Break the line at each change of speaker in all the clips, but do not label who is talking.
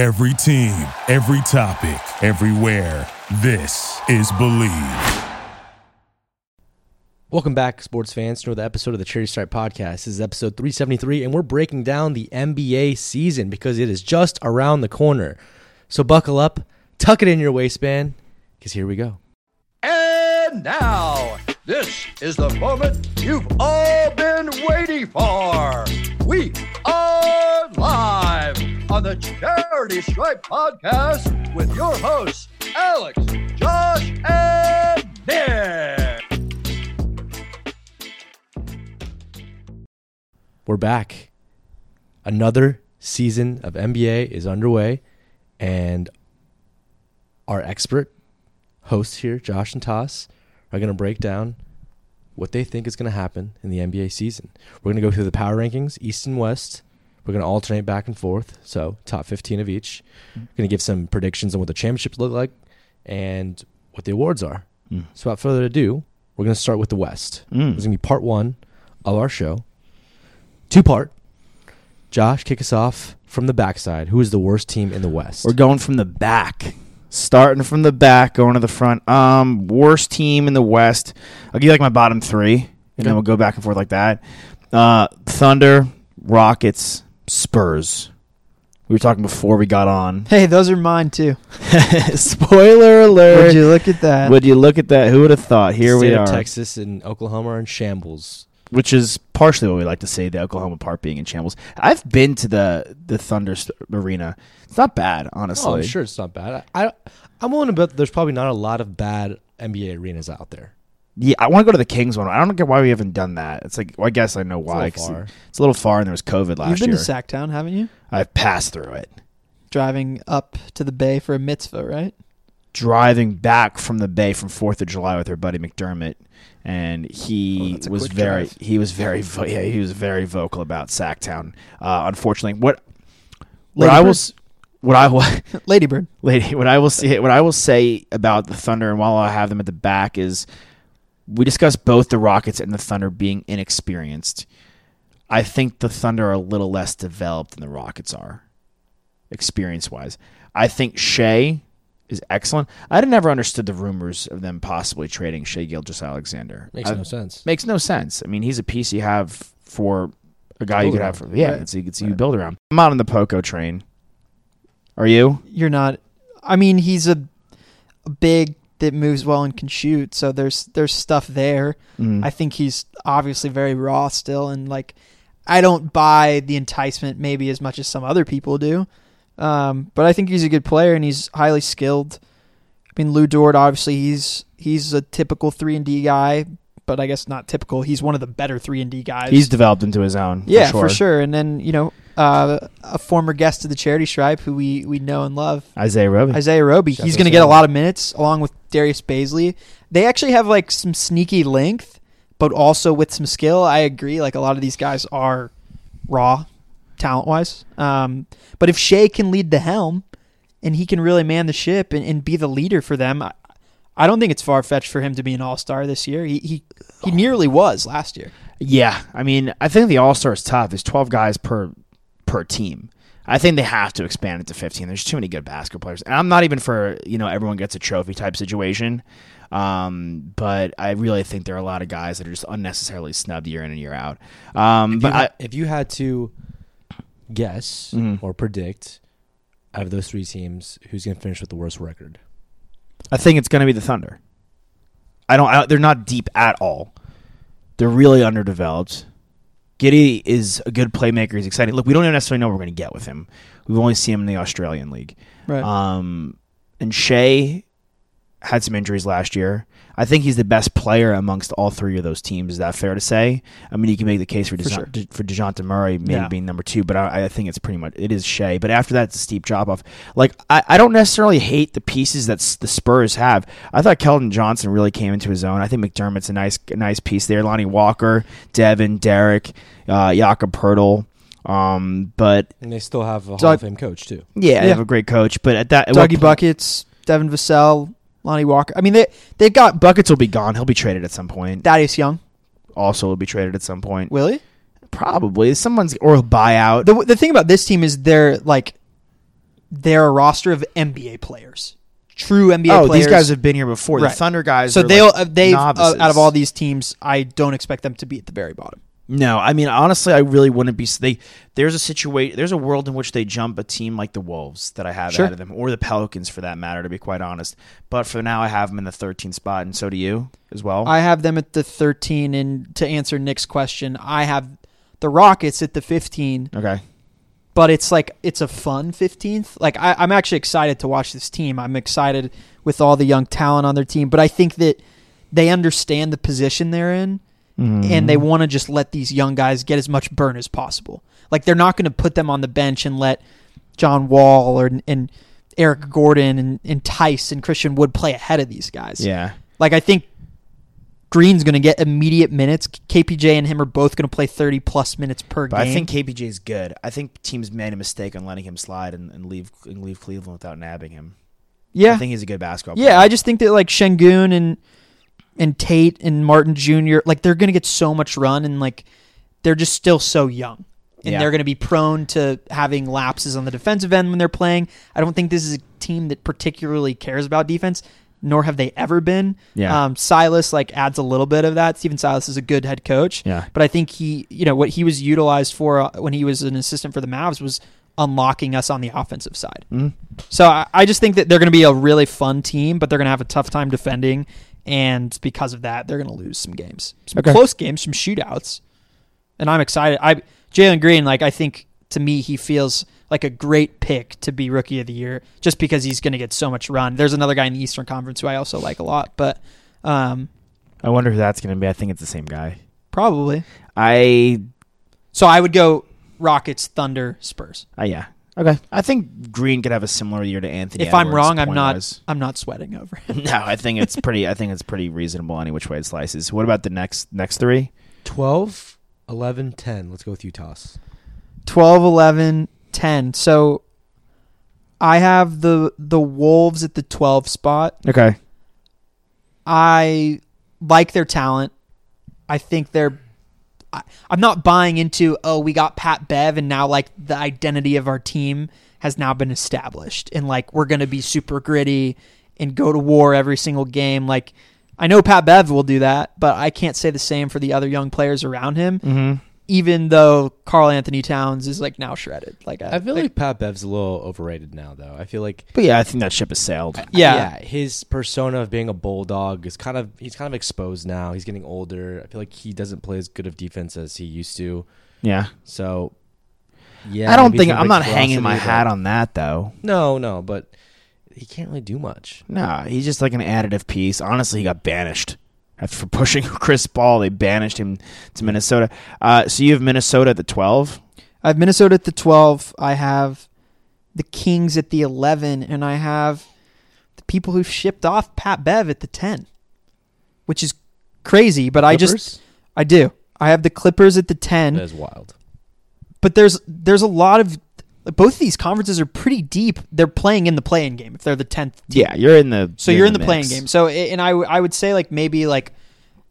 Every team, every topic, everywhere. This is Believe.
Welcome back, sports fans, to another episode of the Charity Stripe Podcast. This is episode 373, and we're breaking down the NBA season because it is just around the corner. So buckle up, tuck it in your waistband, because here we go.
And now, this is the moment you've all been waiting for. We are live on the Charity Stripe Podcast with your hosts, Alex, Josh, and Nick.
We're back. Another season of NBA is underway, and our expert hosts here, Josh and Toss, are going to break down what they think is going to happen in the NBA season. We're going to go through the power rankings, East and West. We're going to alternate back and forth, so top 15 of each. We're going to give some predictions on what the championships look like and what the awards are.
Mm.
So, without further ado, we're going to start with the West.
Mm.
This is going to be part one of our show. Two part. Josh, kick us off from the backside. Who is the worst team in the West?
We're going from the back. Starting from the back, going to the front. Um, worst team in the West. I'll give you like my bottom three, and
Okay.
then we'll go back and forth like that. Uh, Thunder, Rockets, Spurs. We were talking before we got on.
Hey, those are mine too.
Spoiler alert!
Would you look at that?
Would you look at that? Who would have thought? Here
State
we
of
are,
Texas and Oklahoma are in shambles.
which is partially what we like to say. The Oklahoma part being in shambles. I've been to the the Thunder arena. It's not bad, honestly.
Oh, I'm sure it's not bad. I, I I'm willing to bet there's probably not a lot of bad NBA arenas out there.
Yeah, I want to go to the Kings one. I don't get why we haven't done that. It's like, well, I guess I know
It's a
why. It's a little far, and there was COVID last year.
You've been
year.
to Sactown, haven't you?
I've passed through it.
Driving up to the bay for a mitzvah, right?
Driving back from the Bay from Fourth of July with our buddy McDermott, and
Oh,
he
a
was very,
drive.
he was very, vo- yeah, he was very vocal about Sactown. Uh, unfortunately, what what
Lady
I
Bird.
will, what I will,
Ladybird.
lady, what I will say, what I will say about the Thunder, and while I have them at the back, is we discussed both the Rockets and the Thunder being inexperienced. I think the Thunder are a little less developed than the Rockets are, experience wise. I think Shai is excellent. I had never understood the rumors of them possibly trading Shai Gilgeous Alexander.
Makes
I-
no sense.
Makes no sense. I mean, he's a piece you have for a guy you
Build
could have
around.
for yeah,
Right.
it's, it's you build around. I'm not on the Poku train. Are you?
You're not. I mean, he's a, a big that moves well and can shoot. So there's there's stuff there.
Mm.
I think he's obviously very raw still, and like I don't buy the enticement maybe as much as some other people do. Um, but I think he's a good player and he's highly skilled. I mean, Lu Dort obviously he's he's a typical three and D guy, but I guess not typical. He's one of the better three and D guys.
He's developed into his own.
yeah,
for sure.
And then you know, uh, a former guest of the Charity Stripe who we we know and love,
Isaiah Roby.
Isaiah Roby.
Shout
He's going to get a lot of minutes along with Darius Bazley. They actually have like some sneaky length, but also with some skill. I agree. Like a lot of these guys are raw, talent wise. Um, but if Shai can lead the helm and he can really man the ship and, and be the leader for them, I, I don't think it's far fetched for him to be an all star this year. He he he nearly was last year.
Yeah, I mean, I think the All Star is tough. There's 12 guys per per team. I think they have to expand it to 15. There's too many good basketball players, and I'm not even for you know everyone gets a trophy type situation. Um, but I really think there are a lot of guys that are just unnecessarily snubbed year in and year out. Um,
If
but
you,
I,
if you had to guess
Mhm.
or predict out of those three teams, who's going to finish with the worst record?
I think it's going to be the Thunder. I don't. I, they're not deep at all. They're really underdeveloped. Giddey is a good playmaker. He's exciting. Look, we don't even necessarily know what we're going to get with him. We've only seen him in the Australian League.
Right.
Um, and Shai had some injuries last year. I think he's the best player amongst all three of those teams. Is that fair to say? I mean, you can make the case for
For
Dejo-
sure.
De- for Dejounte Murray maybe
Yeah.
being number two, but I, I think it's pretty much it is Shai. But after that, it's a steep drop off. Like I, I don't necessarily hate the pieces that the Spurs have. I thought Keldon Johnson really came into his own. I think McDermott's a nice a nice piece there. Lonnie Walker, Devin, Derek, uh, Jakob Poeltl. Um, but
And they still have a Hall
Doug-
of Fame coach too.
yeah, they have a great coach. But at that, at
Dougie
point-
Buckets, Devin Vassell, Lonnie Walker. I mean, they they've got
Buckets will be gone. He'll be traded at some point.
Thaddeus Young.
Also, will be traded at some point.
Will he?
Probably someone's or he'll buy out.
The the thing about this team is they're like they're a roster of NBA players, true NBA
oh,
players.
these guys have been here before.
Right.
The Thunder guys.
so they'll
like
uh, they uh, out of all these teams, I don't expect them to be at the very bottom.
No, I mean honestly, I really wouldn't be. They there's a situation, there's a world in which they jump a team like the Wolves that I have
Sure.
ahead of them, or the Pelicans for that matter, to be quite honest. But for now, I have them in the 13th spot, and so do you as well.
I have them at the 13, and to answer Nick's question, I have the Rockets at the 15.
okay,
but it's like it's a fun 15th. Like I, I'm actually excited to watch this team. I'm excited with all the young talent on their team, but I think that they understand the position they're in, and they mm-hmm. want to just let these young guys get as much burn as possible. Like they're not going to put them on the bench and let John Wall or and Eric Gordon and, and Theis and Christian Wood play ahead of these guys.
yeah,
Like I think Green's going to get immediate minutes. KPJ and him are both going to play 30 plus minutes per
but
game.
I think KPJ is good. I think teams made a mistake on letting him slide and, and leave and leave Cleveland without nabbing him.
yeah,
I think he's a good basketball. Player. Yeah.
I just think that like Sengun and and Tate and Martin Jr. like they're gonna get so much run and like they're just still so young. And
Yeah.
they're gonna be prone to having lapses on the defensive end when they're playing. I don't think this is a team that particularly cares about defense, nor have they ever been.
Yeah.
Um, Silas like adds a little bit of that. Stephen Silas is a good head coach.
Yeah.
But I think he, you know, what he was utilized for uh, when he was an assistant for the Mavs was unlocking us on the offensive side.
Mhm.
So I, I just think that they're going to be a really fun team, but they're going to have a tough time defending, and because of that, they're going to lose some games, some
Okay.
close games, some shootouts. And I'm excited. I Jalen Green, like I think to me, he feels like a great pick to be rookie of the year, just because he's going to get so much run. There's another guy in the Eastern Conference who I also like a lot, but um,
I wonder who that's going to be. I think it's the same guy.
probably.
I,
So I would go Rockets, Thunder, Spurs.
uh, yeah, okay. I think Green could have a similar year to Anthony.
if I'm wrong, I'm not.
point-wise.
I'm not sweating over it.
No, I think it's pretty. I think it's pretty reasonable any which way it slices. What about the next next three?
12, 11, 10. Let's go with Utah's.
12, 11, 10. So I have the the Wolves at the 12 spot.
Okay.
I like their talent. I think they're. I, I'm not buying into oh we got Pat Bev and now like the identity of our team has now been established and like we're gonna be super gritty and go to war every single game. Like I know Pat Bev will do that, but I can't say the same for the other young players around him.
Mm-hmm.
Even though Karl Anthony Towns is like now shredded. Like uh,
I feel like Pat Bev's a little overrated now, though. I feel like
But yeah, I think that ship has sailed.
Uh, yeah.
yeah, his persona of being a bulldog is kind of he's kind of exposed now. He's getting older. I feel like he doesn't play as good of defense as he used to.
Yeah.
So, yeah,
I don't think I'm not hanging my hat on that though.
No, no, but he can't really do much.
No, he's just like an additive piece. Honestly, he got banished After- for pushing Chris Paul. They banished him to Minnesota. Uh, so you have Minnesota at the 12.
I have Minnesota at the 12. I have the Kings at the 11. And I have the people who shipped off Pat Bev at the 10, which is crazy. But I just, I do. I have the Clippers at the 10.
that is wild.
but there's there's a lot of both of these conferences are pretty deep. They're playing in the play-in game if they're the 10th
Yeah, you're in the.
So you're in the,
mix.
play-in game. So and I I would say like maybe like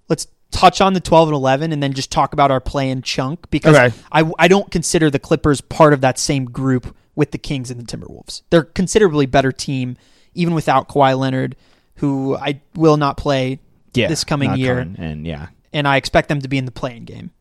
let's touch on the 12 and 11 and then just talk about our play in chunk because
Okay.
I I don't consider the Clippers part of that same group with the Kings and the Timberwolves. They're considerably better team even without Kawhi Leonard who I will not play
Yeah,
this coming
not
year
coming, and yeah,
and I expect them to be in the play-in game.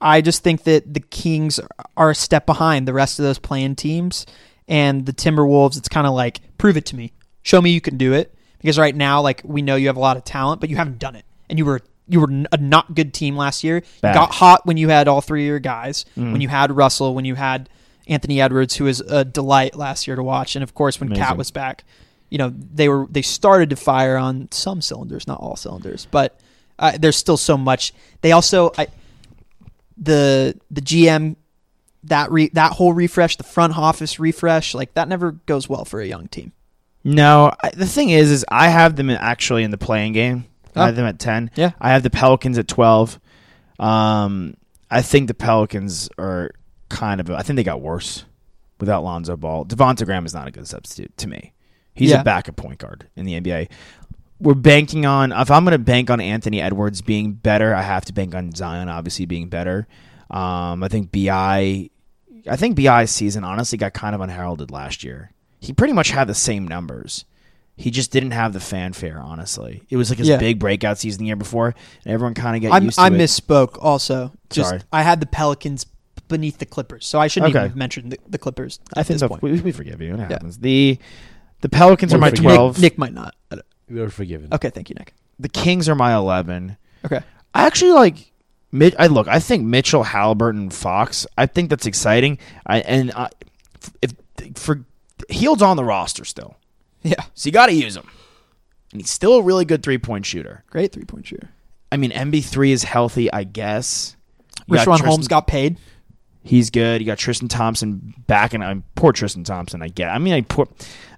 I just think that the Kings are a step behind the rest of those play-in teams, and the Timberwolves. It's kind of like prove it to me, show me you can do it. Because right now, like we know you have a lot of talent, but you haven't done it, and you were you were a not good team last year. You got hot when you had all three of your guys,
Mm.
when you had Russell, when you had Anthony Edwards, who was a delight last year to watch, and of course when
KAT
was back. You know they were they started to fire on some cylinders, not all cylinders, but uh, there's still so much. They also I the the GM that re, that whole refresh, the front office refresh, like that never goes well for a young team.
No, I, the thing is, is I have them actually in the play-in game.
Oh.
I have them at ten.
Yeah.
I have the Pelicans at twelve. Um, I think the Pelicans are kind of. I think they got worse without Lonzo Ball. Devonta Graham is not a good substitute to me. He's
Yeah.
a backup point guard in the NBA. We're banking on. If I'm going to bank on Anthony Edwards being better, I have to bank on Zion obviously being better. Um, I think Bi I think Bi's season honestly got kind of unheralded last year. He pretty much had the same numbers. He just didn't have the fanfare. Honestly, it was like his
Yeah.
big breakout season the year before, and everyone kind of got
I'm,
used to
I
it.
misspoke. Also, just
Sorry.
I had the Pelicans beneath the Clippers, so I shouldn't
Okay.
even have mentioned the, the Clippers.
I think
point.
we, we forgive you. It happens. The the Pelicans are
We're
my
forgiving.
twelve.
Nick, Nick might not. I don't-
We were forgiven.
Okay, thank you, Nick.
the Kings are my eleven.
Okay,
I actually like. Mitch, I look. I think Mitchell, Halliburton, Fox. I think that's exciting. I and I, if for Hield's on the roster still,
yeah,
so you got to use him. And he's still a really good three point shooter.
great three point shooter.
I mean, MB three is healthy, I guess. You got Richaun
Holmes got paid.
He's good. You got Tristan Thompson back, and I'm poor Tristan Thompson. I get. I mean, I poor.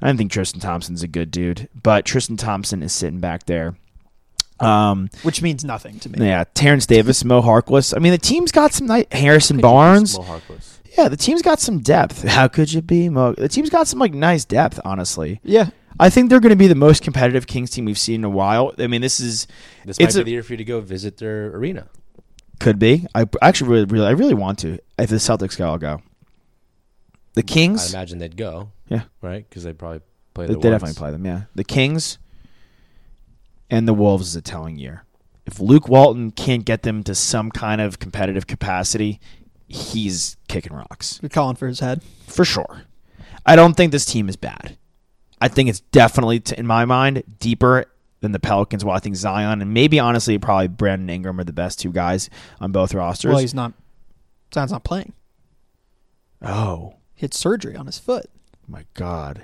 I don't think Tristan Thompson's a good dude, but Tristan Thompson is sitting back there. Um,
which means nothing to me.
yeah, Terrence Davis, Mo Harkless. I mean, the team's got some nice. Harrison Barnes.
use Mo Harkless?
Yeah, the team's got some depth. How could you be Mo? The team's got some like nice depth. Honestly,
Yeah,
I think they're going to be the most competitive Kings team we've seen in a while. I mean, this is
This
It's
might
a-
be the year for you to go visit their arena.
Could be. I actually really, really, I really want to. If the Celtics go, I'll go. The Kings.
I imagine they'd go.
Yeah.
Right? Because they'd probably play
they,
the
they definitely play them. Yeah, the Kings and the Wolves is a telling year. If Luke Walton can't get them to some kind of competitive capacity, he's kicking rocks.
you're calling for his head.
for sure. I don't think this team is bad. I think it's definitely, in my mind, deeper than the Pelicans. Well, I think Zion and maybe honestly, probably Brandon Ingram are the best two guys on both rosters.
Well, he's not. Zion's not playing.
oh
He had surgery on his foot.
my god!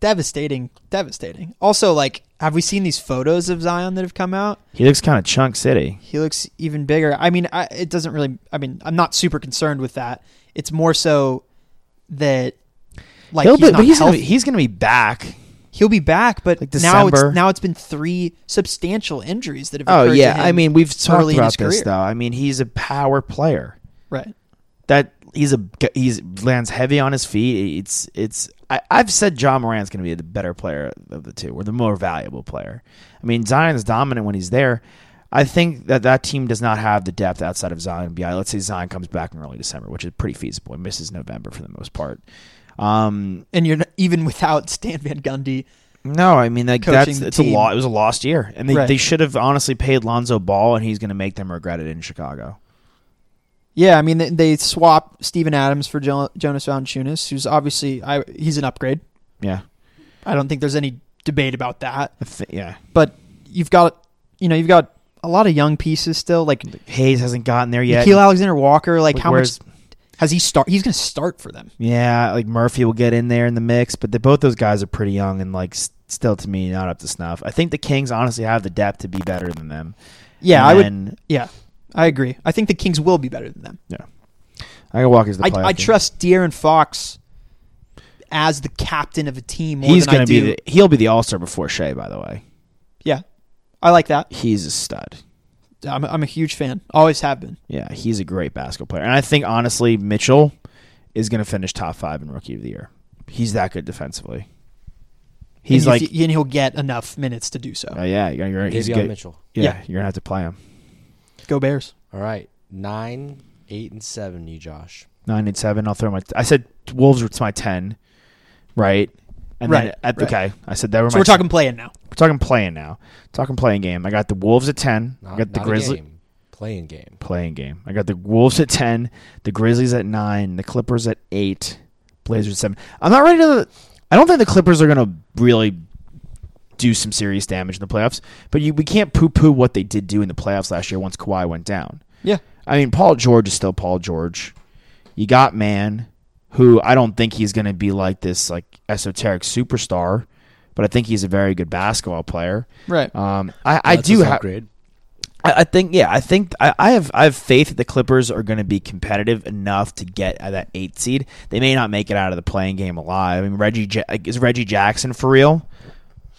Devastating, devastating. Also, like, have we seen these photos of Zion that have come out?
He looks kind of chunk city.
He looks even bigger. I mean, I, it doesn't really. I mean, I'm not super concerned with that. It's more so that, like,
He'll
he's
be,
not
but he's gonna be, he's gonna be back.
He'll be back, but
Like
now
December.
it's now it's been three substantial injuries that have.
Oh
occurred to
yeah, I mean we've talked about this
career.
though. I mean he's a power player.
right.
That he's a he's lands heavy on his feet. It's it's I, I've said Ja Morant's going to be the better player of the two, or the more valuable player. I mean Zion's dominant when he's there. I think that that team does not have the depth outside of Zion Bi. Let's say Zion comes back in early December, which is pretty feasible. It misses November for the most part. Um,
And you're not, even without Stan Van Gundy.
no, I mean like that's it's a lot. It was a lost year, and they
Right.
they should have honestly paid Lonzo Ball, and he's going to make them regret it in Chicago.
Yeah, I mean they, they swapped Steven Adams for jo- Jonas Valanciunas, who's obviously I, he's an upgrade.
Yeah,
I don't think there's any debate about that.
I thi- yeah.
But you've got you know you've got a lot of young pieces still. Like
Hayes hasn't gotten there yet.
Nickeil Alexander Walker. Like
Like,
how much has he start? He's going to start for them.
Yeah, like Murphy will get in there in the mix, but they, both those guys are pretty young and like s- still to me not up to snuff. I think the Kings honestly have the depth to be better than them.
Yeah,
And
I would. Yeah, I agree. I think the Kings will be better than them.
Yeah, I can walk as the
I, I trust De'Aaron Fox as the captain of a team more
He's gonna be the, he'll be the All Star before Shai. By the way,
yeah, I like that.
he's a stud.
I'm, I'm a huge fan. Always have been.
Yeah, he's a great basketball player, and I think honestly Mitchell is going to finish top five in Rookie of the Year. He's that good defensively. He's
and
like,
you and he'll get enough minutes to do so.
oh yeah, you're, you're, he's good.
Mitchell.
Yeah,
Yeah.
you're gonna have to play him.
Go Bears.
All right. Nine, eight, and seven, you Josh.
Nine and seven. I'll throw my. I said Wolves it's my ten, right? And then
Right,
at,
right.
okay, I said that were
So
my.
we're talking play-in now.
We're talking play-in now. Talking play-in game. I got the Wolves at ten. I got the Grizzlies.
Play-in game.
play-in game. I got the Wolves at ten. The Grizzlies at nine. The Clippers at eight. Blazers at seven. I'm not ready to. I don't think the Clippers are gonna really do some serious damage in the playoffs. But you, we can't poo-poo what they did do in the playoffs last year once Kawhi went down.
Yeah.
I mean, Paul George is still Paul George. You got Mann, who I don't think he's going to be like this like esoteric superstar, but I think he's a very good basketball player.
Right.
Um, I, I do have. I, I think yeah, I think I, I have I have faith that the Clippers are going to be competitive enough to get at that eight seed. They may not make it out of the play-in game alive. I mean, Reggie Ja- is Reggie Jackson for real?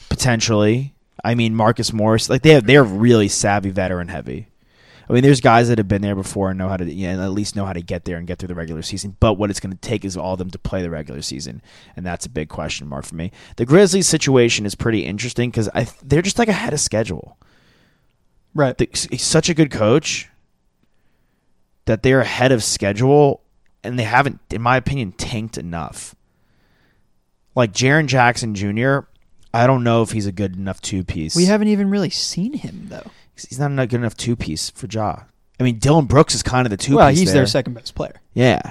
Potentially. I mean, Marcus Morris. Like they have, they're really savvy, veteran heavy. I mean, there's guys that have been there before and know how to, you know, at least know how to get there and get through the regular season. But what it's going to take is all of them to play the regular season, and that's a big question mark for me. The Grizzlies situation is pretty interesting because I they're just like ahead of schedule
Right.
he's such a good coach that they're ahead of schedule and they haven't, in my opinion, tanked enough. Like Jaren Jackson Jr., I don't know if he's a good enough two piece.
We haven't even really seen him though.
He's not a good enough two piece for Ja. I mean, Dillon Brooks is kind of the two.
well,
piece
he's
there.
their second best player.
Yeah,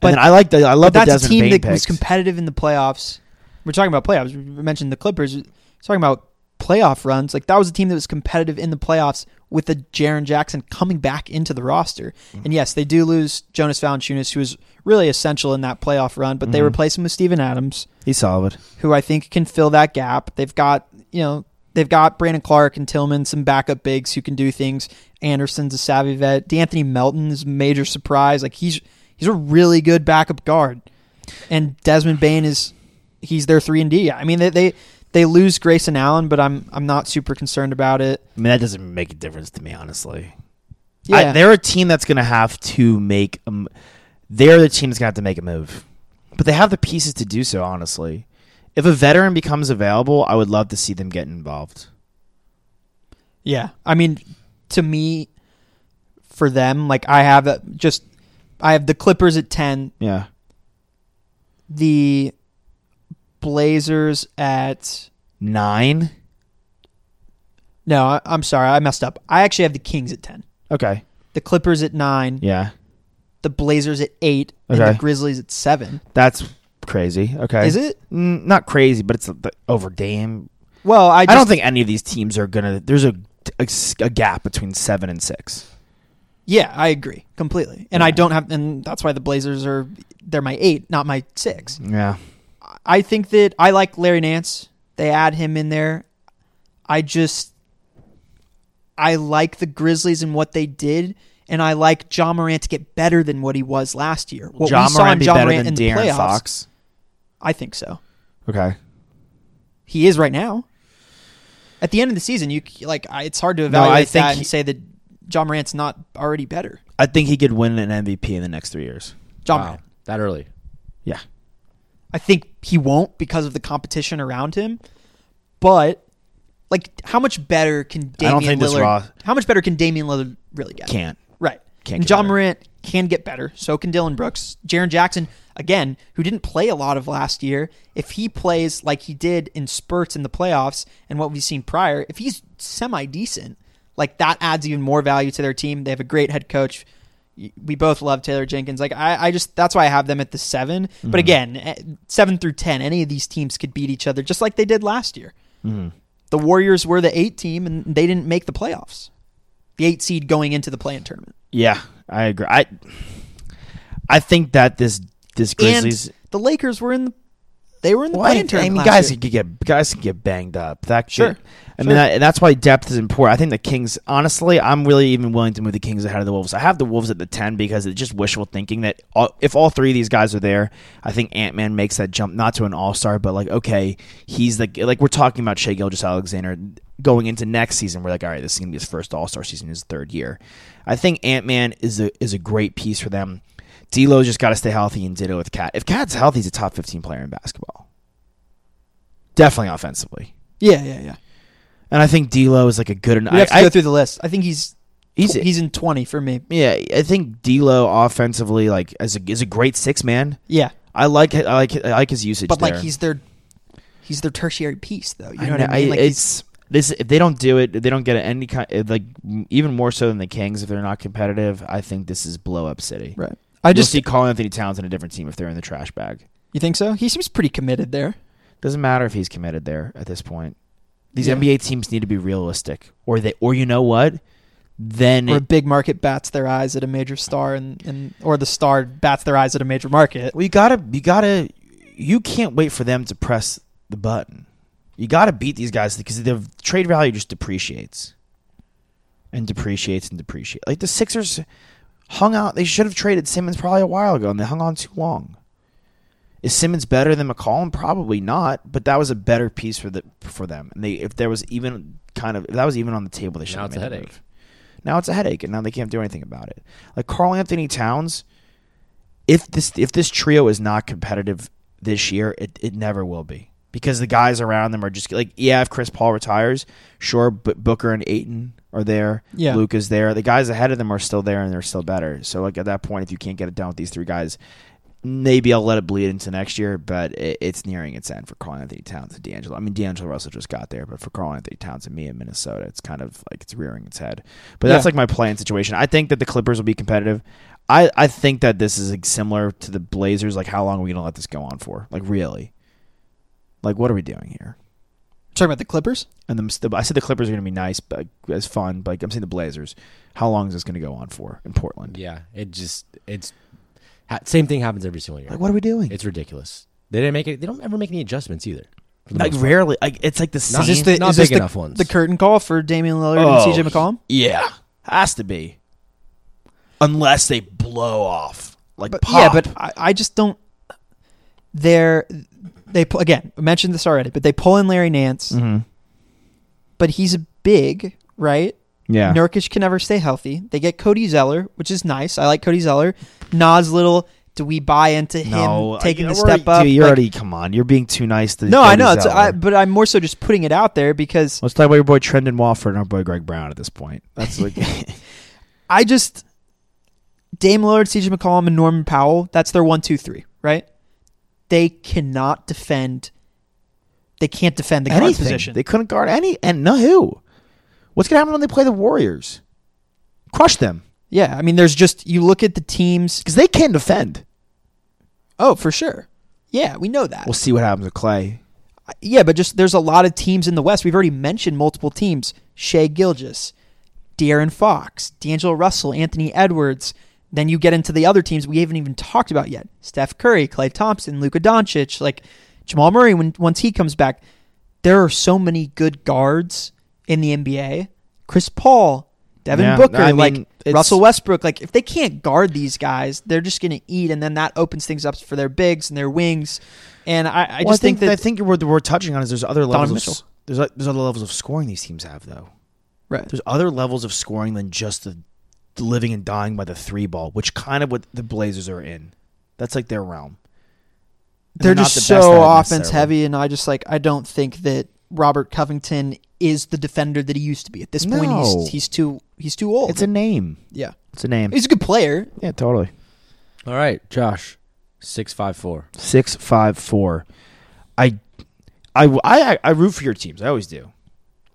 But-
then I like the I love the
that's a team
Bane
that was competitive in the playoffs. We're talking about playoffs. We mentioned the Clippers. We're talking about playoff runs. Like that was a team that was competitive in the playoffs with the Jaren Jackson coming back into the roster.
Mm-hmm.
And yes, they do lose Jonas Valanciunas, who was really essential in that playoff run, but they
Mhm.
replace him with Steven Adams,
He's solid.
who I think can fill that gap. They've got you know they've got Brandon Clarke and Tillman, some backup bigs who can do things. Anderson's a savvy vet. D'Anthony Melton is a major surprise. Like he's he's a really good backup guard, and Desmond Bane is he's their three and D. I mean they they, they lose Grayson Allen, but I'm I'm not super concerned about it.
I mean, that doesn't make a difference to me, honestly.
Yeah,
I, they're a team that's going to have to make. A, m- they're the team that's going to have to make a move, but they have the pieces to do so. Honestly, if a veteran becomes available, I would love to see them get involved.
yeah. I mean, to me, for them, like I have a, just I have the Clippers at ten,
Yeah,
the Blazers at
nine.
no. I, I'm sorry, I messed up. I actually have the Kings at ten,
Okay,
the Clippers at nine,
yeah,
the Blazers at eight, and
Okay.
the Grizzlies at seven.
that's crazy. Okay,
Is it?
Mm, not crazy, but it's over Dame.
Well, I,
I, don't think any of these teams are gonna. There's a, a, a gap between seven and six.
Yeah, I agree completely, and
Yeah.
I don't have, and that's why the Blazers are they're my eight, not my six.
Yeah,
I think that I like Larry Nance. They add him in there. I just I like the Grizzlies and what they did, and I like Ja Morant to get better than what he was last year. What
Ja
we saw
Morant
in
be
Ja
better
Morant
than
in the
De'Aaron
playoffs,
Fox.
I think so.
Okay.
He is right now. At the end of the season, you c- like I, it's hard to
No, I
evaluate
think
that
he-
and say that Ja Morant's not already better.
I think he could win an MVP in the next three years.
Ja
Wow,
Morant.
that early.
Yeah.
I think he won't because of the competition around him. But like, how much better can
I don't
Damian
think this
Lillard?
Raw-
How much better can Damian Lillard really get?
Can't.
Right.
Can't
and
get
Ja
better.
Morant can get better. So can Dillon Brooks. Jaren Jackson, again, who didn't play a lot of last year, if he plays like he did in spurts in the playoffs and what we've seen prior, if he's semi decent, like that adds even more value to their team. They have a great head coach. We both love Taylor Jenkins. Like I, I just that's why I have them at the 7
Mm-hmm.
But again, eh, seven through ten, any of these teams could beat each other just like they did last year.
Mm-hmm.
The Warriors were the eight team and they didn't make the playoffs. The eight seed going into the play-in tournament.
Yeah, I agree. I I think that this this Grizzlies.
And the Lakers were in the they were in the
Well, I,
play-in
I mean, guys
year.
could get guys can get banged up. That
Sure,
I
sure.
mean, that, and that's why depth is important. I think the Kings. Honestly, I'm really even willing to move the Kings ahead of the Wolves. I have the Wolves at the ten because it's just wishful thinking that all, if all three of these guys are there, I think Ant Man makes that jump not to an All Star, but like okay, he's like like we're talking about Shai Gilgeous Alexander going into next season. We're like, all right, this is gonna be his first All Star season, his third year. I think Ant Man is a is a great piece for them. D'Lo just got to stay healthy and ditto with KAT. If KAT's healthy, he's a top 15 player in basketball. Definitely offensively.
yeah, yeah, yeah.
And I think D'Lo is like a good enough.
We have to
I,
go through the list. I think he's
he's
he's in twenty for me.
yeah. I think D'Lo offensively like as a, is a great six man.
Yeah,
I like I like I like his usage.
but like
there.
he's their he's their tertiary piece, though. You
I
know what I mean? Like
it's this if they don't do it, they don't get any kind like even more so than the Kings if they're not competitive. I think this is blow up city.
right. I
I
just
see Karl Anthony Towns in a different team if they're in the trash bag.
you think so? He seems pretty committed there.
Doesn't matter if he's committed there at this point. These
Yeah.
NBA teams need to be realistic, or they, or you know what? Then
Or a big market bats their eyes at a major star, and, and or the star bats their eyes at a major market.
well, you gotta, you gotta, you can't wait for them to press the button. You gotta beat these guys because the trade value just depreciates, and depreciates and depreciates. Like the Sixers hung out. They should have traded Simmons probably a while ago, and they hung on too long. Is Simmons better than McCollum? Probably not, but that was a better piece for the for them. And they, if there was even kind of, if that was even on the table, they should
Now
have
it's
made
a headache.
move. Now it's a headache, and now they can't do anything about it. Like Karl Anthony Towns, if this if this trio is not competitive this year, it, it never will be because the guys around them are just like yeah. If Chris Paul retires, sure, but Booker and Ayton are there.
Yeah.
Luke is there. The guys ahead of them are still there and they're still better. So like at that point, if you can't get it done with these three guys, maybe I'll let it bleed into next year. But it, it's nearing its end for Karl Anthony Towns and D'Angelo. I mean, D'Angelo Russell just got there, but for Karl Anthony Towns and me in Minnesota, it's kind of like it's rearing its head. But that's
Yeah.
like my play-in situation. I think that the Clippers will be competitive. I, I think that this is like similar to the Blazers. Like, how long are we gonna let this go on for? Like, really? Like, what are we doing here?
Talking about the Clippers.
And the, the I said the Clippers are going to be nice, but as fun. But like, I'm saying the Blazers. How long is this going to go on for in Portland?
Yeah, it just it's ha- same thing happens every single year.
Like, what are we doing?
It's ridiculous. They didn't make it. They don't ever make any adjustments either.
like rarely. Like it's like the same.
Not
the,
not big
the,
enough ones.
the curtain call for Damian Lillard
Oh,
and CJ McCollum?
Yeah, has to be. Unless they blow off like
But,
pop.
yeah, but I, I just don't. They're they pu- again I mentioned this already, but they pull in Larry Nance,
Mhm.
but he's a big right.
yeah,
Nurkic can never stay healthy. They get Cody Zeller, which is nice. I like Cody Zeller. Nas little. Do we buy into him
no,
taking the step up?
Dude, you're
Like-
already come on. You're being too nice to.
no, I know.
Zeller.
I, but I'm more so just putting it out there because
Let's talk about your boy Trendon Watford and our boy Greg Brown at this point. That's like
I just Dame Lillard, CJ McCollum, and Norman Powell. That's their one, two, three. Right? They cannot defend. They can't defend the guard
anything.
position.
They couldn't guard any. And no, who? What's gonna happen when they play the Warriors? Crush them
yeah, I mean, there's just you look at the teams.
because they can defend.
Oh, for sure. Yeah, we know that.
We'll see what happens with Klay.
Yeah, but just there's a lot of teams in the West. We've already mentioned multiple teams: Shai Gilgeous, De'Aaron Fox, D'Angelo Russell, Anthony Edwards. Then you get into the other teams we haven't even talked about yet: Steph Curry, Klay Thompson, Luka Doncic, like Jamal Murray. When once he comes back, there are so many good guards in the NBA. Chris Paul, Devin
Yeah,
Booker,
I mean,
like Russell Westbrook. Like if they can't guard these guys, they're just going to eat, and then that opens things up for their bigs and their wings. And I, I
Well,
just think, that
I think what we're touching on is there's other levels. Of, there's there's other levels of scoring these teams have though.
right.
There's other levels of scoring than just the living and dying by the three ball, which kind of what the Blazers are in. That's like their realm. And
they're,
not
just
the
so offense heavy, and I just like I don't think that Robert Covington is the defender that he used to be. At this point,
No.
he's he's too he's too old.
It's a name.
yeah,
It's a name.
he's a good player.
yeah, totally.
All right, Josh, six five four.
Six five four. I, I, I, I root for your teams. I always do.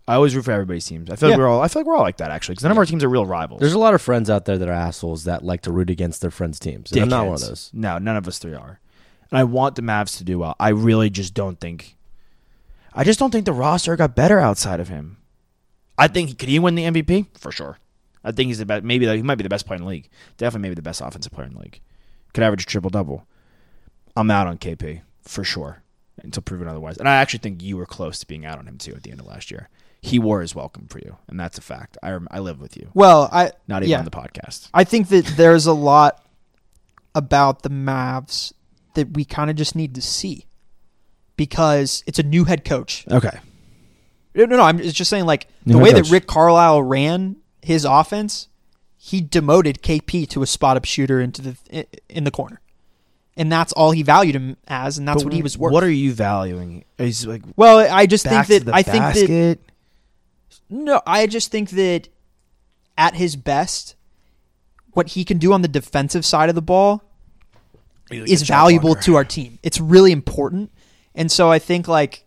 I always root for everybody's teams. I feel like we're all. I feel like we're all like that actually, because none of our teams are real rivals.
There's a lot of friends out there that are assholes that like to root against their friends' teams. And I'm not one of those.
No, none of us three are. And I want the Mavs to do well. I really just don't think. I just don't think the roster got better outside of him. I think he could he win the MVP for sure. I think he's the best. Maybe he might be the best player in the league. Definitely, maybe the best offensive player in the league. Could average a triple double. I'm out on KP for sure until proven otherwise. And I actually think you were close to being out on him too at the end of last year. He wore his welcome for you, and that's a fact. I rem- I live with you.
Well, I
Not even
yeah.
on the podcast.
I think that there's a lot about the Mavs that we kind of just need to see because it's a new head coach.
Okay.
No, no, I'm it's just saying like
New
the way
coach.
that Rick Carlisle ran his offense, he demoted KP to a spot up shooter into the in the corner, and that's all he valued him as, and that's
But
what he was worth.
What are you valuing? He's like
well, I just think that I think that
basket.
No, I just think that at his best, what he can do on the defensive side of the ball is valuable to our team. It's really important. And so I think like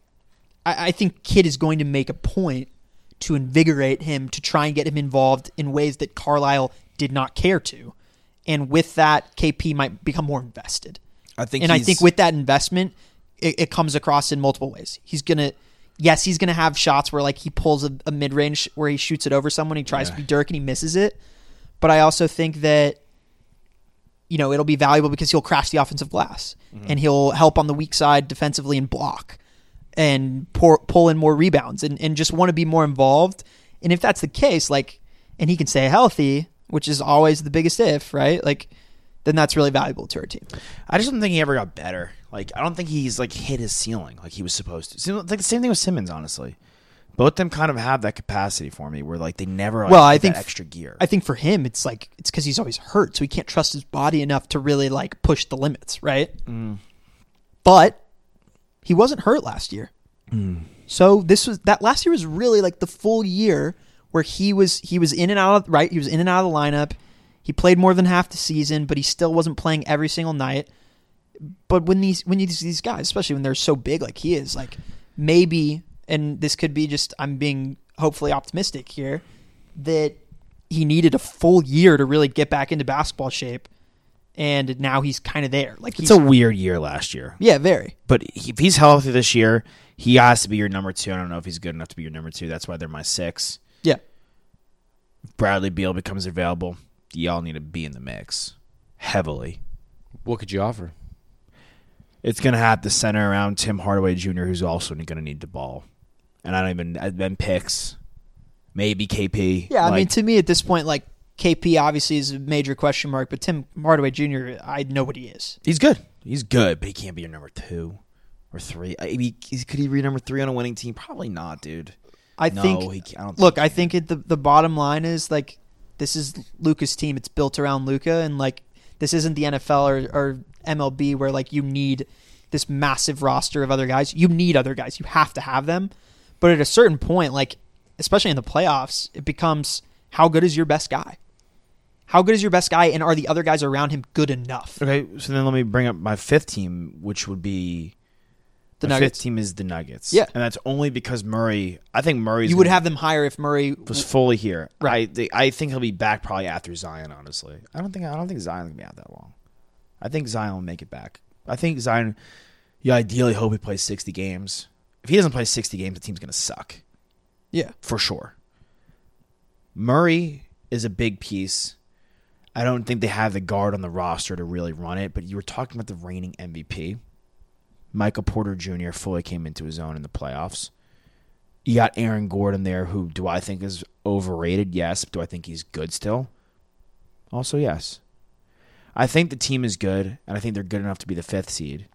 I, I think Kidd is going to make a point to invigorate him to try and get him involved in ways that Carlisle did not care to. And with that, KP might become more invested.
I think,
and I think with that investment, it, it comes across in multiple ways. He's gonna, yes, he's gonna have shots where like he pulls a, a mid range where he shoots it over someone, he tries to be Dirk and he misses it. But I also think that, you know, it'll be valuable because he'll crash the offensive glass
Mm-hmm.
and he'll help on the weak side defensively and block and pour, pull in more rebounds and, and just want to be more involved. And if that's the case, like, and he can stay healthy, which is always the biggest if, right? Like, then that's really valuable to our team.
I just don't think he ever got better. Like I don't think he's like hit his ceiling like he was supposed to. Seems like the same thing with Simmons, honestly. Both them kind of have that capacity for me, where like they never. Like,
Well, I think
extra gear.
I think for him, it's like it's because he's always hurt, so he can't trust his body enough to really like push the limits, right?
Mm.
But he wasn't hurt last year,
Mm.
so this was that last year was really like the full year where he was he was in and out of right, he was in and out of the lineup. He played more than half the season, but he still wasn't playing every single night. But when these when you see these guys, especially when they're so big like he is, like maybe and this could be just I'm being hopefully optimistic here that he needed a full year to really get back into basketball shape and now he's kind of there. Like
It's a weird year last year,
yeah, very.
but he- if he's healthy this year, he has to be your number two. I don't know if he's good enough to be your number two. That's why they're my six.
Yeah.
If Bradley Beal becomes available, y'all need to be in the mix heavily.
What could you offer?
It's gonna have to center around Tim Hardaway Jr., who's also gonna need the ball, and I don't even. Uh, I've picks, maybe KP.
Yeah, I mean to me at this point like KP obviously is a major question mark, but Tim Hardaway Jr. I know what he is.
he's good. He's good, but he can't be your number two or three. I mean, could he be number three on a winning team? Probably not, dude.
I
no,
think
he. I don't
look,
think
I think it, the the bottom line is like this is Luka's team. It's built around Luka, and like this isn't the NFL or, or MLB where like you need this massive roster of other guys. You need other guys. You have to have them. But at a certain point, like especially in the playoffs, it becomes how good is your best guy? How good is your best guy, and are the other guys around him good enough?
Okay, so then let me bring up my fifth team, which would be
The
my
Nuggets.
fifth team is the Nuggets.
Yeah.
and that's only because Murray. I think Murray
You would have them higher if Murray
was fully here.
Right.
I, they, I think he'll be back probably after Zion. Honestly, I don't think I don't think Zion's gonna be out that long. I think Zion will make it back. I think Zion. You ideally hope he plays sixty games. If he doesn't play sixty games, the team's gonna suck
Yeah.
for sure. Murray is a big piece. I don't think they have the guard on the roster to really run it, but you were talking about the reigning MVP. Michael Porter Jr. fully came into his own in the playoffs. You got Aaron Gordon there, who do I think is overrated? Yes. Do I think he's good still? Also, yes. I think the team is good, and I think they're good enough to be the fifth seed.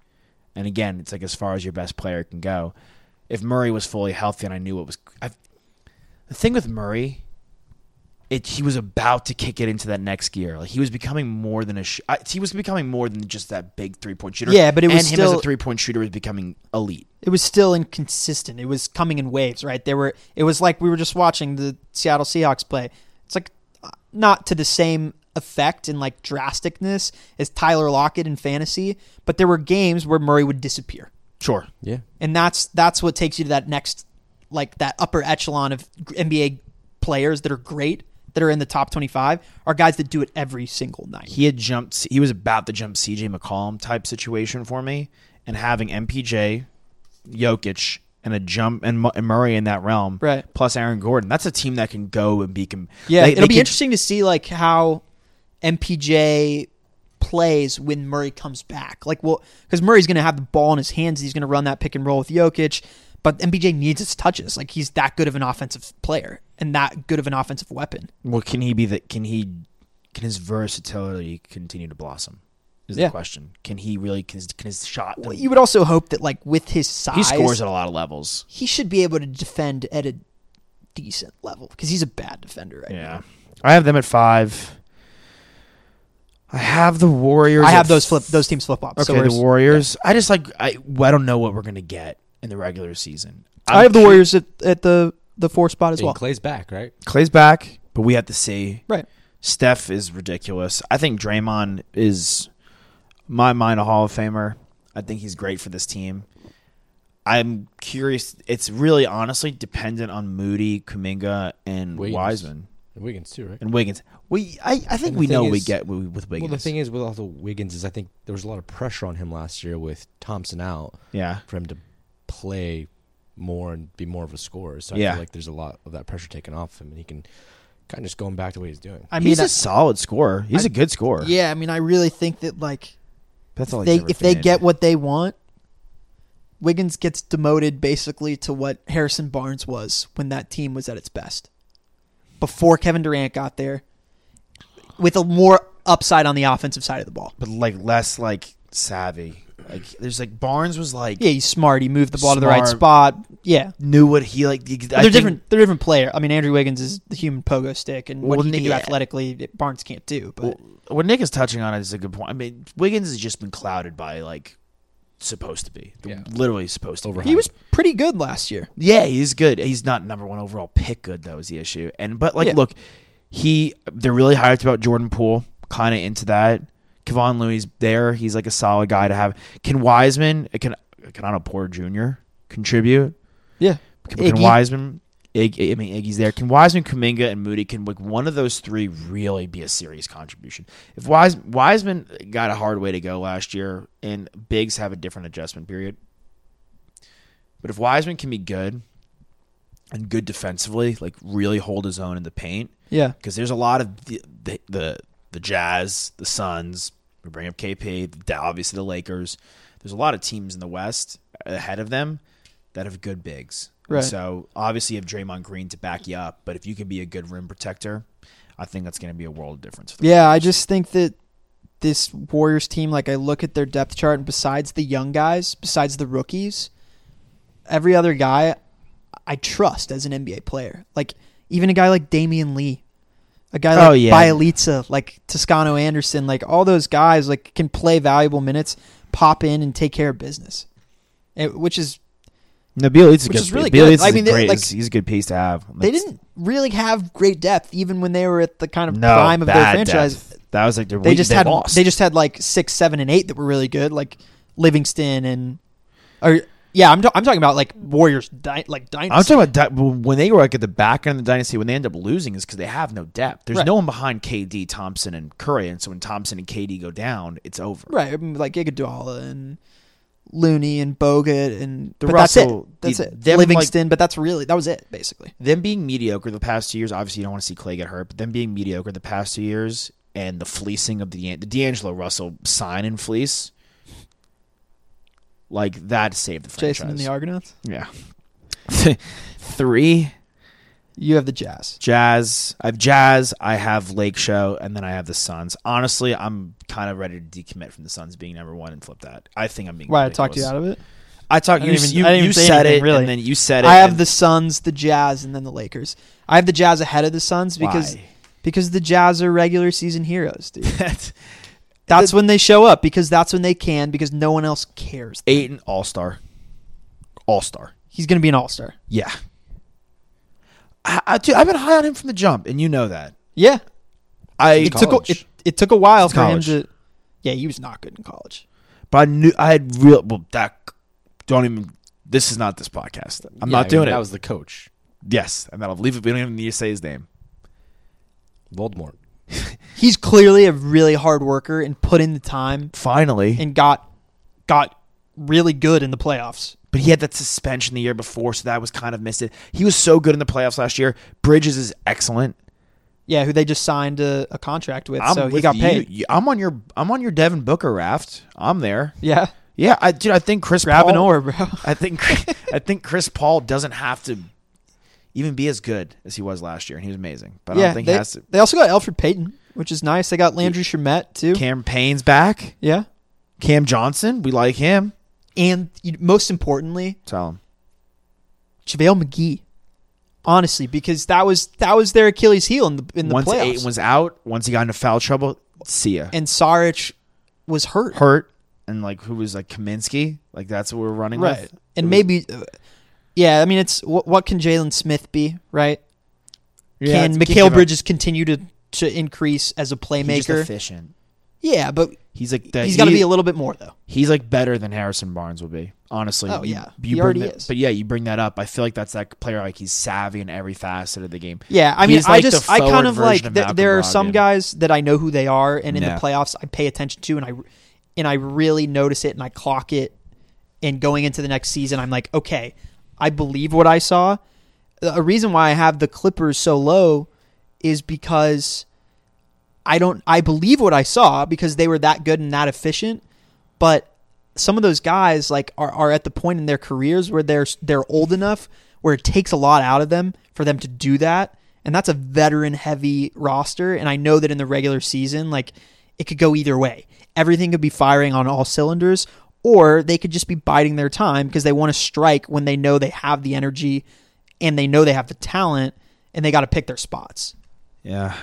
And again, it's like as far as your best player can go. If Murray was fully healthy and I knew what was, i the thing with Murray, it he was about to kick it into that next gear. Like he was becoming more than a sh- I, he was becoming more than just that big three point shooter.
Yeah, but it was
and him as
still-
a three point shooter was becoming elite.
it was still inconsistent. It was coming in waves, right? There were it was like we were just watching the Seattle Seahawks play. It's like not to the same effect and like drasticness as Tyler Lockett in fantasy, but there were games where Murray would disappear.
Sure.
Yeah.
And that's that's what takes you to that next like that upper echelon of NBA players that are great that are in the top 25 are guys that do it every single night.
he had jumped. He was about to jump CJ McCollum type situation for me, and having MPJ, Jokic, and a jump and, Murray in that realm,
Right.
Plus Aaron Gordon. That's a team that can go and be. Com-
Yeah,
they-
it'll
they
be
can-
interesting to see like how MPJ plays when Murray comes back. Like, well, because Murray's going to have the ball in his hands, he's going to run that pick and roll with Jokic. But MPJ needs his touches. Like he's that good of an offensive player and that good of an offensive weapon.
Well, can he be the? Can he? Can his versatility continue to blossom? Is
Yeah.
the question. Can he really? Can his, can his shot?
Well, you would also hope that like with his size,
he scores at a lot of levels.
he should be able to defend at a decent level because he's a bad defender right
Yeah,
now.
I have them at five. I have the Warriors.
I have those flip those teams flip flops.
Okay,
so
the
where's-
Warriors. I just like I. I don't know what we're gonna get in the regular season.
I
I'm
have the Warriors at, at the the four spot as
And
well.
Klay's back, right?
Klay's back, but we have to see.
Right.
Steph is ridiculous. I think Draymond is, my mind, a Hall of Famer. I think he's great for this team. I'm curious. It's really honestly dependent on Moody, Kuminga, and
Wiggins.
Wiseman
And Wiggins too, right?
and Wiggins. We, I, I think we know
thing
we get with with Wiggins.
Well, the thing is with all the Wiggins is I think there was a lot of pressure on him last year with Thompson out
yeah,
for him to play more and be more of a scorer. So I
Yeah.
feel like there's a lot of that pressure taken off him, and he can kind of just going back to what he's doing.
I mean,
he's
I-
a solid scorer. He's
I-
a good scorer.
yeah, I mean, I really think that like
that's all.
they
he's ever
if they
been.
get what they want, Wiggins gets demoted basically to what Harrison Barnes was when that team was at its best. Before Kevin Durant got there, with a more upside on the offensive side of the ball.
but like less like savvy. Like there's like Barnes was like
Yeah, he's smart. He moved the ball to the right
Smart.
spot. Yeah,
knew what he like.
But they're different. They're different player. I mean, Andrew Wiggins is the human pogo stick, and what
Well,
he can do
yeah.
athletically, that Barnes can't do. But
Well, what Nick is touching on is a good point. I mean, Wiggins has just been clouded by like supposed to be.
Yeah.
Literally supposed to.
Over
be.
He was pretty good last year.
Yeah, he's good. He's not number one overall pick. Good though is the issue. And but like,
Yeah.
look, he they're really hyped about Jordan Poole. Kind of into that. Kevon Louis there. He's like a solid guy to have. Can Wiseman? Can can Otto Porter Jr. contribute?
Yeah.
Can, can Wiseman? Iggy, I mean, Iggy's there. Can Wiseman, Kuminga, and Moody can like one of those three really be a serious contribution? If Wise, Wiseman got a hard way to go last year, and bigs have a different adjustment period. But if Wiseman can be good and good defensively, like really hold his own in the paint,
Yeah.
because there's a lot of the, the the the Jazz, the Suns. We bring up KP, the- obviously the Lakers. There's a lot of teams in the West ahead of them that have good bigs. And
Right.
So obviously you have Draymond Green to back you up, but if you can be a good rim protector, I think that's going to be a world of difference.
Yeah, I just think that this Warriors team, like I look at their depth chart, and besides the young guys, besides the rookies, every other guy I trust as an NBA player. Like even a guy like Damian Lee, a guy oh, like
Oh, yeah.
Bjelica, like Toscano Anderson, like all those guys like can play valuable minutes, pop in and take care of business, It- which is
no, Bjelica's
which
good.
is really
Bjelica's
good. I mean, they-
great.
like-
he's a good piece to have.
they didn't really have great depth even when they were at the kind of
no
prime of their franchise.
depth. That was like their
they just had
lost.
they just had like six, seven, and eight that were really good, like Livingston and or yeah, I'm ta- I'm talking about like Warriors, di- like dynasty.
I'm talking about di- when they were like at the back end of the dynasty. When they end up losing, is because they have no depth. There's
Right.
no one behind KD, Thompson, and Curry, and so when Thompson and KD go down, it's over.
right, I mean, like Iguodala and Looney and Bogut and
The
but
Russell-
that's it. That's it.
them, like-
Livingston, but that's really that was it basically.
Them being mediocre the past two years, obviously you don't want to see Klay get hurt, but them being mediocre the past two years and the fleecing of the the D'Angelo Russell sign and fleece, like that saved the franchise.
Jason and the Argonauts.
yeah. Three
You have the Jazz.
Jazz. I have Jazz. I have Lake Show, and then I have the Suns. Honestly, I'm kind of ready to decommit from the Suns being number one and flip that. I think I'm being.
Why I talked you out of it?
I talked.
I
You,
even-
you,
I
you said
anything,
it,
really.
and then you said it.
I have the Suns, the Jazz, and then the Lakers. I have the Jazz ahead of the Suns because
Why?
because the Jazz are regular season heroes, dude.
That's
That's when they show up because that's when they can because no one else cares.
Ayton All Star. All Star.
He's going to be an all star.
Yeah. I, I, dude, I've been high on him from the jump, and you know that.
Yeah,
I
it took a, it, it took a while
It's
for
college.
him to. Yeah, he was not good in college.
but I knew I had real. Well, that don't even. This is not this podcast. I'm
Yeah,
not
I
doing
mean,
it.
That was the coach,
yes, and that'll leave it. We don't even need to say his name.
Voldemort.
He's clearly a really hard worker and put in the time
Finally,
and got got really good in the playoffs.
But he had that suspension the year before, so that was kind of missed it. He was so good in the playoffs last year. Bridges is excellent.
Yeah, who they just signed a, a contract with,
I'm
so he got
you.
paid.
I'm on your. I'm on your Devin Booker raft. I'm there.
Yeah,
Yeah, I dude. I think Chris
grab
Paul,
an oar, bro.
I think I think Chris Paul doesn't have to even be as good as he was last year, and he was amazing. But I
yeah,
don't think
they,
he has to.
they also got Elfrid Payton, which is nice. They got Landry Shamet too.
Cam Payne's back.
yeah,
Cam Johnson, we like him.
And most importantly,
Tell him.
JaVale McGee. Honestly, because that was that was their Achilles heel in the in the
once
playoffs.
Ayton was out, once he got into foul trouble, see ya.
and Saric was hurt.
Hurt and like who was like Kaminsky, like that's what we're running
right.
with. It
And
was-
maybe, uh, yeah. I mean, it's what, what can Jalen Smith be? Right?
Yeah,
can
Mikal
Bridges continue to to increase as a playmaker?
efficient.
yeah, but
He's like the,
he's got to
he-
be a little bit more though.
He's like better than Harrison Barnes will be. Honestly.
Oh,
You-
yeah.
You
He already
that-
is.
But yeah, you bring that up. I feel like that's that player like he's savvy in every facet of the game.
Yeah, I mean,
He's
I
like
just I kind of like
of
th- there are some
Brogdon.
guys that I know who they are, and in
Yeah.
the playoffs I pay attention to, and I and I really notice it, and I clock it. And going into the next season, I'm like, okay, I believe what I saw. A reason why I have the Clippers so low is because I don't I believe what I saw because they were that good and that efficient, but some of those guys like are, are at the point in their careers where they're they're old enough where it takes a lot out of them for them to do that and that's a veteran heavy roster and I know that in the regular season like it could go either way everything could be firing on all cylinders or they could just be biding their time because they want to strike when they know they have the energy and they know they have the talent and they got to pick their spots
Yeah.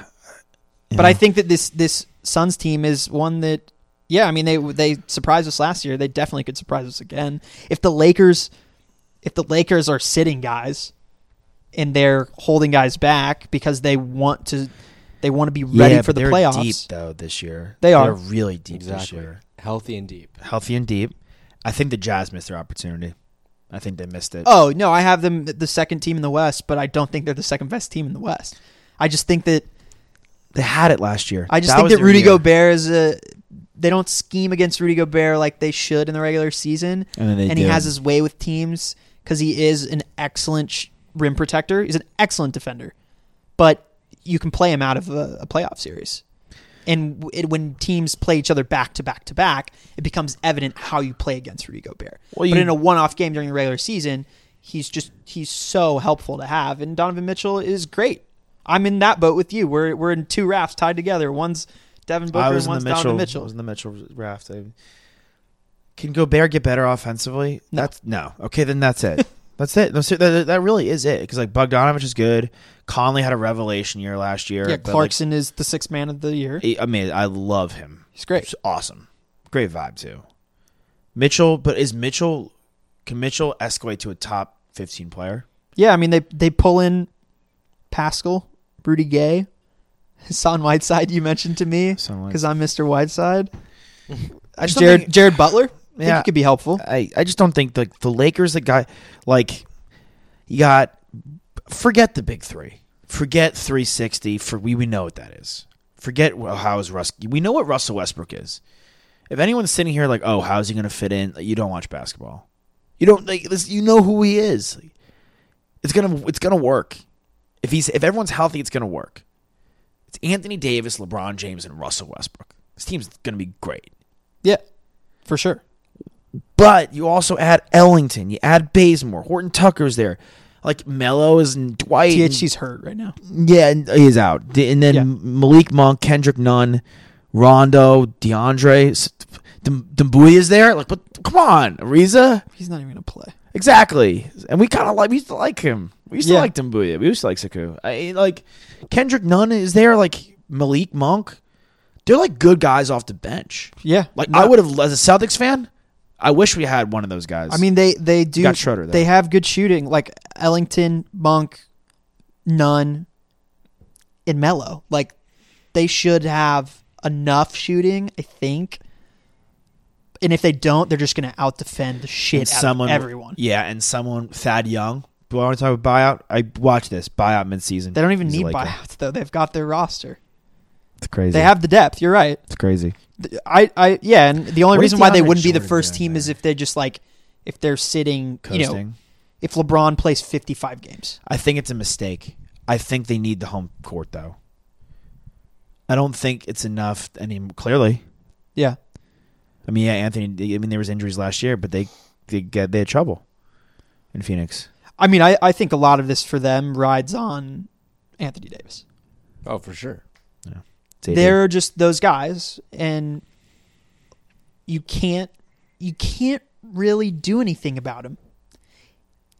But I think that this this Suns team is one that Yeah, I mean they they surprised us last year. They definitely could surprise us again. If the Lakers if the Lakers are sitting guys and they're holding guys back because they want to they want to be ready
Yeah,
for the
they're
playoffs.
Deep though this year,
They are.
They're really deep this
Exactly.
year,
Healthy and deep.
healthy and deep. I think the Jazz missed their opportunity. I think they missed it.
Oh, no, I have them the second team in the West, but I don't think they're the second best team in the West. I just think that
They had it last year.
I just
That
think that Rudy
year.
Gobert is a they don't scheme against Rudy Gobert like they should in the regular season.
and then they
and he has his way with teams because he is an excellent sh- rim protector. He's an excellent defender, but you can play him out of a, a playoff series. And it, when teams play each other back to back to back, it becomes evident how you play against Rudy Gobert.
Well,
but in a one-off game during the regular season, he's just he's so helpful to have. And Donovan Mitchell is great. I'm in that boat with you. We're we're in two rafts tied together. One's Devin Booker
I was
and
in
one's
the Mitchell.
Donovan
I
Mitchell.
was in the Mitchell raft. I- Can Gobert get better offensively?
No.
That's no. Okay, then that's it. that's it. That's it. That, that really is it. Because like Bogdanovich is good. Conley had a revelation year last year.
yeah,
but, like,
Clarkson is the sixth man of the year.
I mean, I love him.
He's great.
It's awesome. Great vibe too. Mitchell, but is Mitchell? Can Mitchell escalate to a top fifteen player?
Yeah, I mean they they pull in Paschall, Rudy Gay, Hassan Whiteside. You mentioned to me because I'm Mr. Whiteside.
I just
Jared
think-
Jared Butler. I think
Yeah.
he could be helpful.
I, I just don't think the the Lakers the guy like you got forget the big three. Forget 360 for we we know what that is. Forget well, how is Russ we know what Russell Westbrook is. If anyone's sitting here like, "Oh, how's he going to fit in?" Like, you don't watch basketball. You don't like this you know who he is. It's going to it's going to work. If he's if everyone's healthy, it's going to work. It's Anthony Davis, LeBron James and Russell Westbrook. This team's going to be great.
Yeah, for sure.
But you also add Ellington, you add Bazemore, Horton Tucker's there, like Melo is and Dwight. and-
THC's hurt right now.
yeah, uh, he's out. And then
Yeah.
Malik Monk, Kendrick Nunn, Rondo, DeAndre, S- is there. Like, but come on, Ariza.
He's not even gonna play.
Exactly. And we kind of like we used to like him. We used to like Dembuya. We used to like Saku. I like Kendrick Nunn is there. Like Malik Monk. They're like good guys off the bench.
Yeah,
Like
No.
I would have as a Celtics fan. I wish we had one of those guys.
I mean, they they do.
got Schroeder, though.
They have good shooting, like Ellington, Monk, Nunn, and Melo. Like they should have enough shooting, I think. And if they don't, they're just going to out defend the shit
And
out
someone,
of everyone.
Yeah, and someone Thad Young. Want to talk about buyout? I watch this buyout midseason.
They don't even need
Laker.
buyouts though. They've got their roster.
It's crazy.
They have the depth. You're right.
It's crazy.
I, I, yeah, and the only
What
reason why they wouldn't be the first team is if they're just like, if they're sitting, you know, if LeBron plays 55 games.
I think it's a mistake. I think they need the home court though. I don't think it's enough. I mean, clearly.
Yeah,
I mean, yeah, Anthony. I mean, there was injuries last year, but they they get they had trouble in Phoenix.
I mean, I, I think a lot of this for them rides on Anthony Davis.
Oh, for sure.
It's AD.
They're just those guys, and you can't you can't really do anything about him.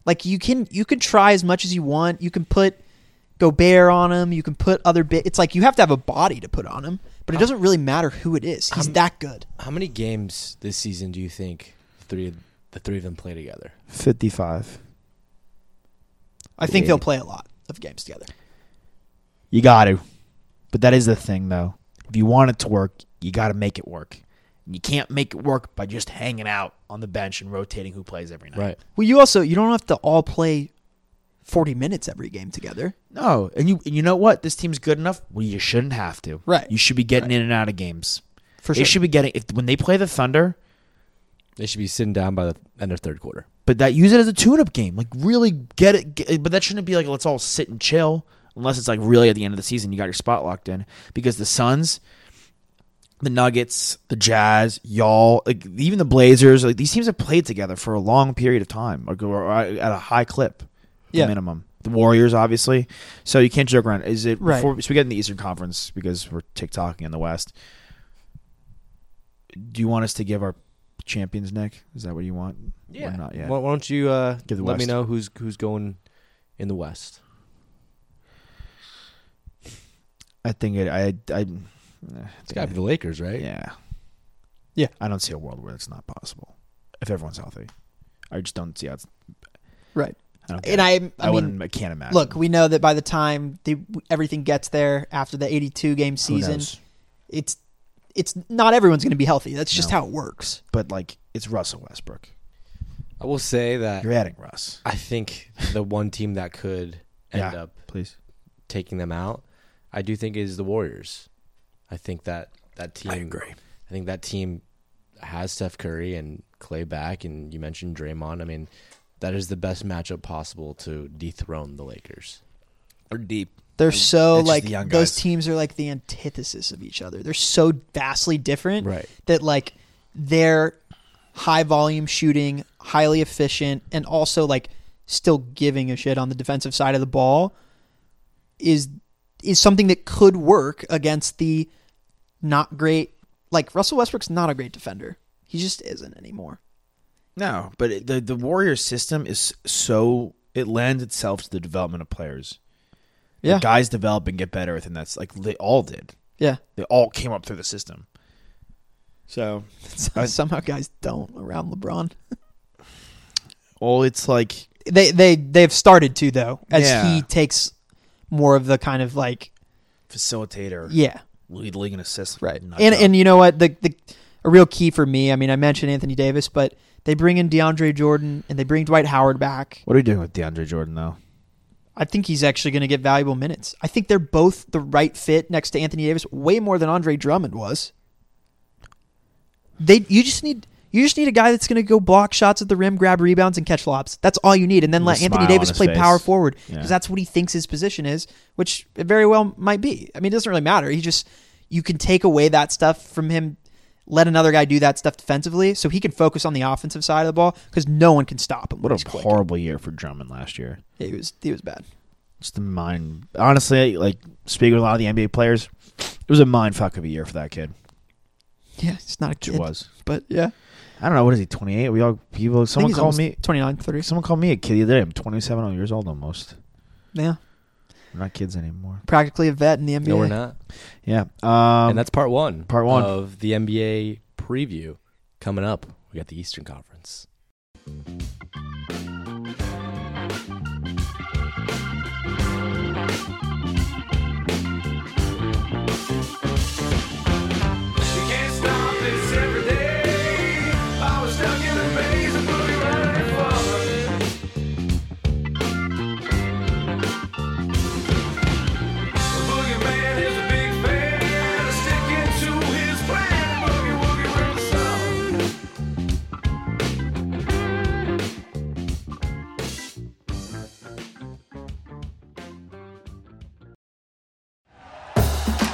Like you can you can try as much as you want. You can put Gobert on him. You can put other bit. It's like you have to have a body to put on him, but it doesn't really matter who it is. He's
Um,
that good.
How many games this season do you think the three the three of them play together?
fifty-five.
I think
Yeah.
they'll play a lot of games together.
You got to. But that is the thing, though. If you want it to work, you got to make it work. You can't make it work by just hanging out on the bench and rotating who plays every night.
Right.
Well, you also you don't have to all play forty minutes every game together.
No, and you and you know what? This team's good enough. Well, you shouldn't have to.
Right.
You should be getting in and out of games.
For sure.
they
sure.
should be getting if when they play the Thunder,
They should be sitting down by the end of third quarter.
but that use it as a tune-up game. Like really get it. Get, but that shouldn't be like let's all sit and chill. Unless it's like really at the end of the season, you got your spot locked in. Because the Suns, the Nuggets, the Jazz, y'all, like even the Blazers, like these teams have played together for a long period of time, like or uh, at a high clip,
Yeah.
minimum. The Warriors, obviously. So you can't joke around. Is it
Right.
before? So we get in the Eastern Conference because we're TikToking in the West. Do you want us to give our champions, neck? Is that what you want? Yeah. Or not yet.
Why, why don't you uh,
Give the
let me
West.
know who's who's going in the West?
I think it. I. I.
It's got to be the Lakers, right?
Yeah.
Yeah.
I don't see a world where it's not possible if everyone's healthy. I just don't see how it's.
Right.
I don't get
And
it.
I, I,
I,
mean,
wouldn't. I can't imagine.
look, we know that by the time the, everything gets there after the 82 game
Who
season,
knows?
it's it's not everyone's going to be healthy. That's just
No.
how it works.
But like, it's Russell Westbrook.
I will say that
You're adding Russ.
I think the one team that could end
Yeah.
up
Please.
taking them out, I do think is the Warriors. I think that that team.
I agree.
I think that team has Steph Curry and Klay back, and you mentioned Draymond. I mean, that is the best matchup possible to dethrone the Lakers.
Or deep.
They're so
it's just
like
the young
those
guys.
teams are like the antithesis of each other. They're so vastly different
Right.
that like they're high volume shooting, highly efficient, and also like still giving a shit on the defensive side of the ball is is something that could work against the not great like Russell Westbrook's not a great defender. He just isn't anymore.
No, but it, the the Warriors system is so it lends itself to the development of players.
Yeah.
The guys develop and get better within that's like they all did.
Yeah.
They all came up through the system. So, I-
Somehow guys don't around LeBron.
well, it's like
They they they've started to though, as
Yeah.
he takes more of the kind of like
facilitator,
yeah,
lead league in assists,
right. And and you know what the the a real key for me. I mean, I mentioned Anthony Davis, but they bring in DeAndre Jordan and they bring Dwight Howard back.
what are we doing with DeAndre Jordan though?
I think he's actually going to get valuable minutes. I think they're both the right fit next to Anthony Davis, way more than Andre Drummond was. They you just need you just need a guy that's going to go block shots at the rim, grab rebounds, and catch lobs. That's all you need, and then let Anthony Davis play
face.
power forward because
Yeah.
that's what he thinks his position is, which it very well might be. I mean, it doesn't really matter. He just you can take away that stuff from him. Let another guy do that stuff defensively, so he can focus on the offensive side of the ball because no one can stop him.
What a horrible year for Drummond last year.
Yeah, he was he was bad.
Just a mind. Honestly, like speaking with a lot of the NBA players, it was a mind fuck of a year for that kid.
Yeah, it's not a
It was.
but yeah.
I don't know. What is he? Twenty eight. We all people. Someone called me.
29, 30.
Someone called me a kid the other day. I'm 27 years old almost.
Yeah,
We're not kids anymore.
practically a vet in the NBA.
No, we're not.
Yeah. Um,
and that's part one.
part one.
of the NBA preview coming up. We got the Eastern Conference.